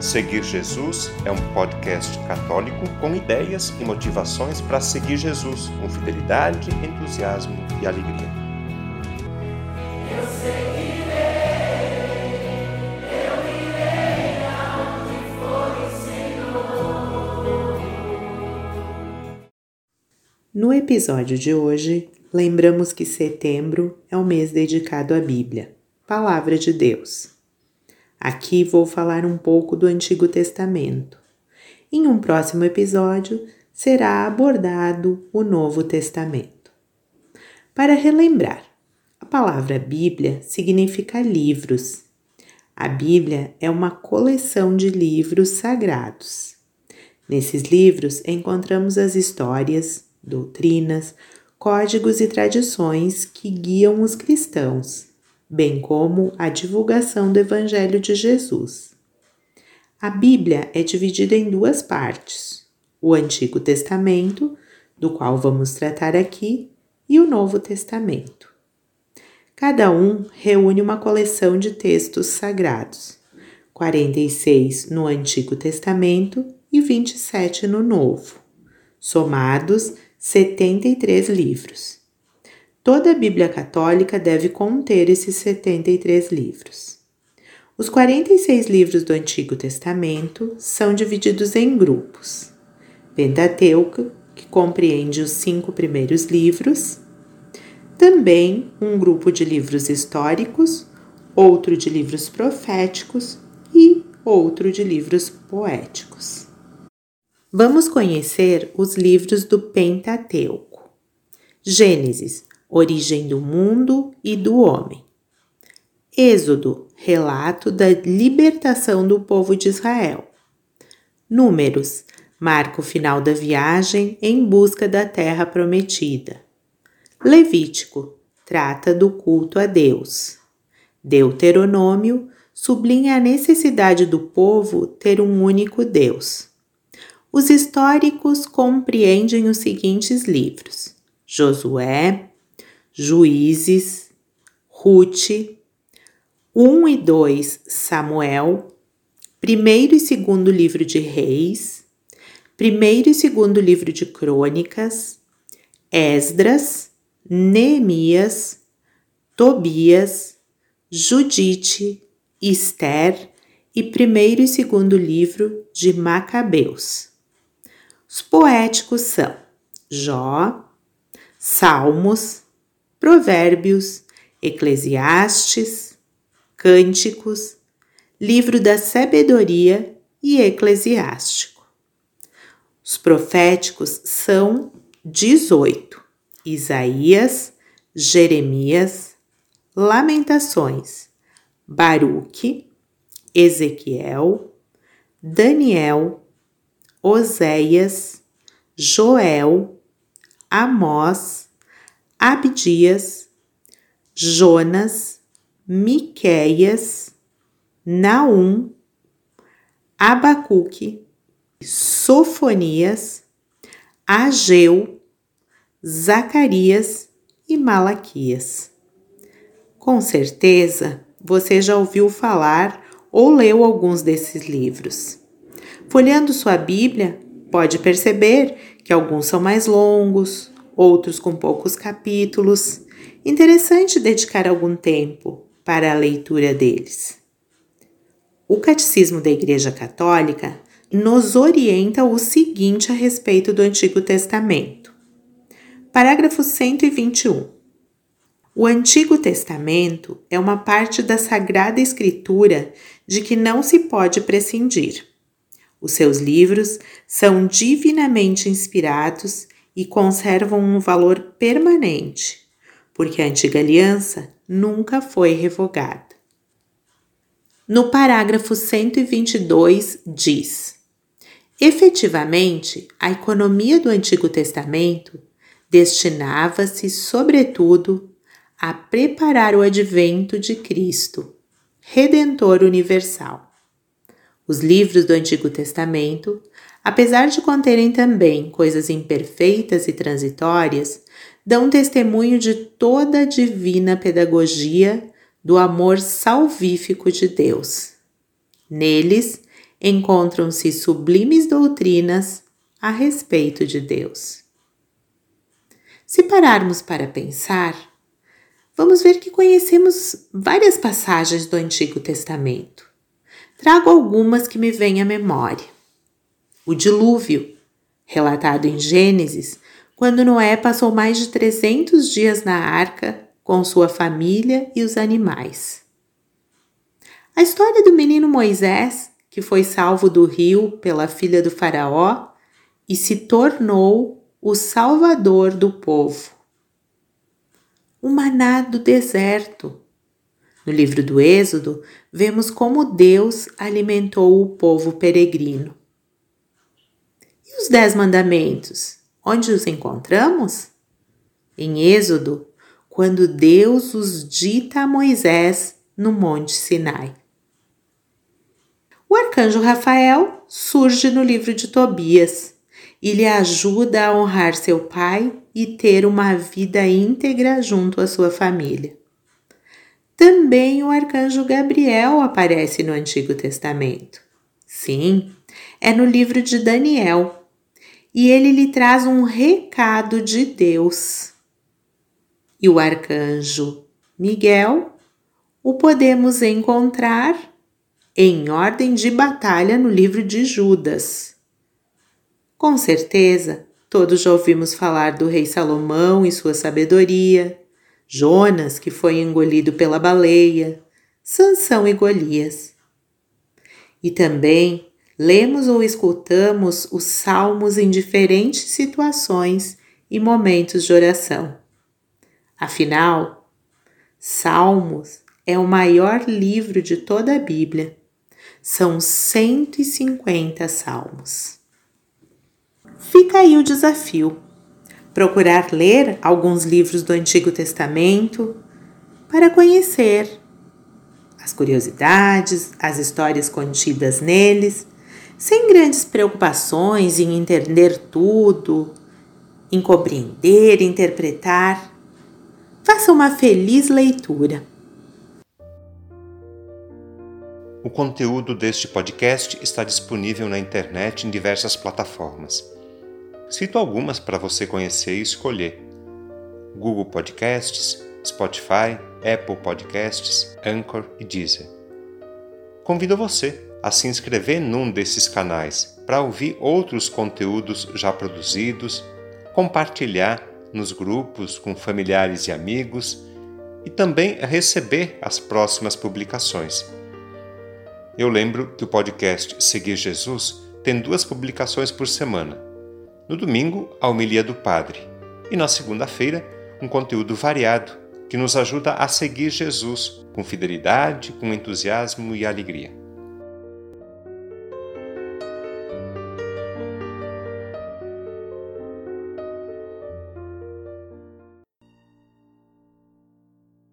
Seguir Jesus é um podcast católico com ideias e motivações para seguir Jesus com fidelidade, entusiasmo e alegria. Eu seguirei, eu irei aonde for o Senhor. No episódio de hoje, lembramos que setembro é o mês dedicado à Bíblia, Palavra de Deus. Aqui vou falar um pouco do Antigo Testamento. Em um próximo episódio será abordado o Novo Testamento. Para relembrar, a palavra Bíblia significa livros. A Bíblia é uma coleção de livros sagrados. Nesses livros encontramos as histórias, doutrinas, códigos e tradições que guiam os cristãos bem como a divulgação do Evangelho de Jesus. A Bíblia é dividida em duas partes: o Antigo Testamento, do qual vamos tratar aqui, e o Novo Testamento. Cada um reúne uma coleção de textos sagrados, 46 no Antigo Testamento e 27 no Novo, somados 73 livros. Toda a Bíblia Católica deve conter esses 73 livros. Os 46 livros do Antigo Testamento são divididos em grupos: Pentateuco, que compreende os cinco primeiros livros, também um grupo de livros históricos, outro de livros proféticos e outro de livros poéticos. Vamos conhecer os livros do Pentateuco. Gênesis, origem do mundo e do homem. Êxodo, relato da libertação do povo de Israel. Números, marca o final da viagem em busca da terra prometida. Levítico, trata do culto a Deus. Deuteronômio, sublinha a necessidade do povo ter um único Deus. Os históricos compreendem os seguintes livros: Josué, Juízes, Ruth, 1 e 2 Samuel, primeiro e segundo livro de Reis, primeiro e segundo livro de Crônicas, Esdras, Neemias, Tobias, Judite, Esther e primeiro e segundo livro de Macabeus. Os poéticos são Jó, Salmos, Provérbios, Eclesiastes, Cânticos, Livro da Sabedoria e Eclesiástico. Os proféticos são 18: Isaías, Jeremias, Lamentações, Baruque, Ezequiel, Daniel, Oséias, Joel, Amós, Abdias, Jonas, Miqueias, Naum, Abacuque, Sofonias, Ageu, Zacarias e Malaquias. Com certeza você já ouviu falar ou leu alguns desses livros. Folheando sua Bíblia, pode perceber que alguns são mais longos, outros com poucos capítulos. Interessante dedicar algum tempo para a leitura deles. O Catecismo da Igreja Católica nos orienta o seguinte a respeito do Antigo Testamento. Parágrafo 121. O Antigo Testamento é uma parte da Sagrada Escritura de que não se pode prescindir. Os seus livros são divinamente inspirados e conservam um valor permanente, porque a antiga aliança nunca foi revogada. No parágrafo 122 diz: Efetivamente, a economia do Antigo Testamento destinava-se, sobretudo, a preparar o advento de Cristo, Redentor universal. Os livros do Antigo Testamento apesar de conterem também coisas imperfeitas e transitórias, dão testemunho de toda a divina pedagogia do amor salvífico de Deus. Neles encontram-se sublimes doutrinas a respeito de Deus. Se pararmos para pensar, vamos ver que conhecemos várias passagens do Antigo Testamento. Trago algumas que me vêm à memória. O dilúvio, relatado em Gênesis, quando Noé passou mais de 300 dias na arca com sua família e os animais. A história do menino Moisés, que foi salvo do rio pela filha do Faraó e se tornou o salvador do povo. O maná do deserto. No livro do Êxodo, vemos como Deus alimentou o povo peregrino. E os Dez Mandamentos? Onde os encontramos? Em Êxodo, quando Deus os dita a Moisés no Monte Sinai. O arcanjo Rafael surge no livro de Tobias e lhe ajuda a honrar seu pai e ter uma vida íntegra junto à sua família. Também o arcanjo Gabriel aparece no Antigo Testamento. Sim, é no livro de Daniel. E ele lhe traz um recado de Deus e o arcanjo Miguel o podemos encontrar em ordem de batalha no livro de Judas. Com certeza, todos já ouvimos falar do rei Salomão e sua sabedoria, Jonas, que foi engolido pela baleia, Sansão e Golias. E também lemos ou escutamos os salmos em diferentes situações e momentos de oração. Afinal, Salmos é o maior livro de toda a Bíblia. São 150 salmos. Fica aí o desafio: procurar ler alguns livros do Antigo Testamento para conhecer as curiosidades, as histórias contidas neles, sem grandes preocupações em entender tudo, em compreender, interpretar Faça uma feliz leitura. O conteúdo deste podcast está disponível na internet em diversas plataformas. Cito algumas para você conhecer e escolher: Google Podcasts, Spotify, Apple Podcasts, Anchor e Deezer. Convido você a se inscrever num desses canais para ouvir outros conteúdos já produzidos, compartilhar nos grupos com familiares e amigos e também receber as próximas publicações. Eu lembro que o podcast Seguir Jesus tem duas publicações por semana. No domingo, a homilia do Padre, e na segunda-feira, um conteúdo variado que nos ajuda a seguir Jesus com fidelidade, com entusiasmo e alegria.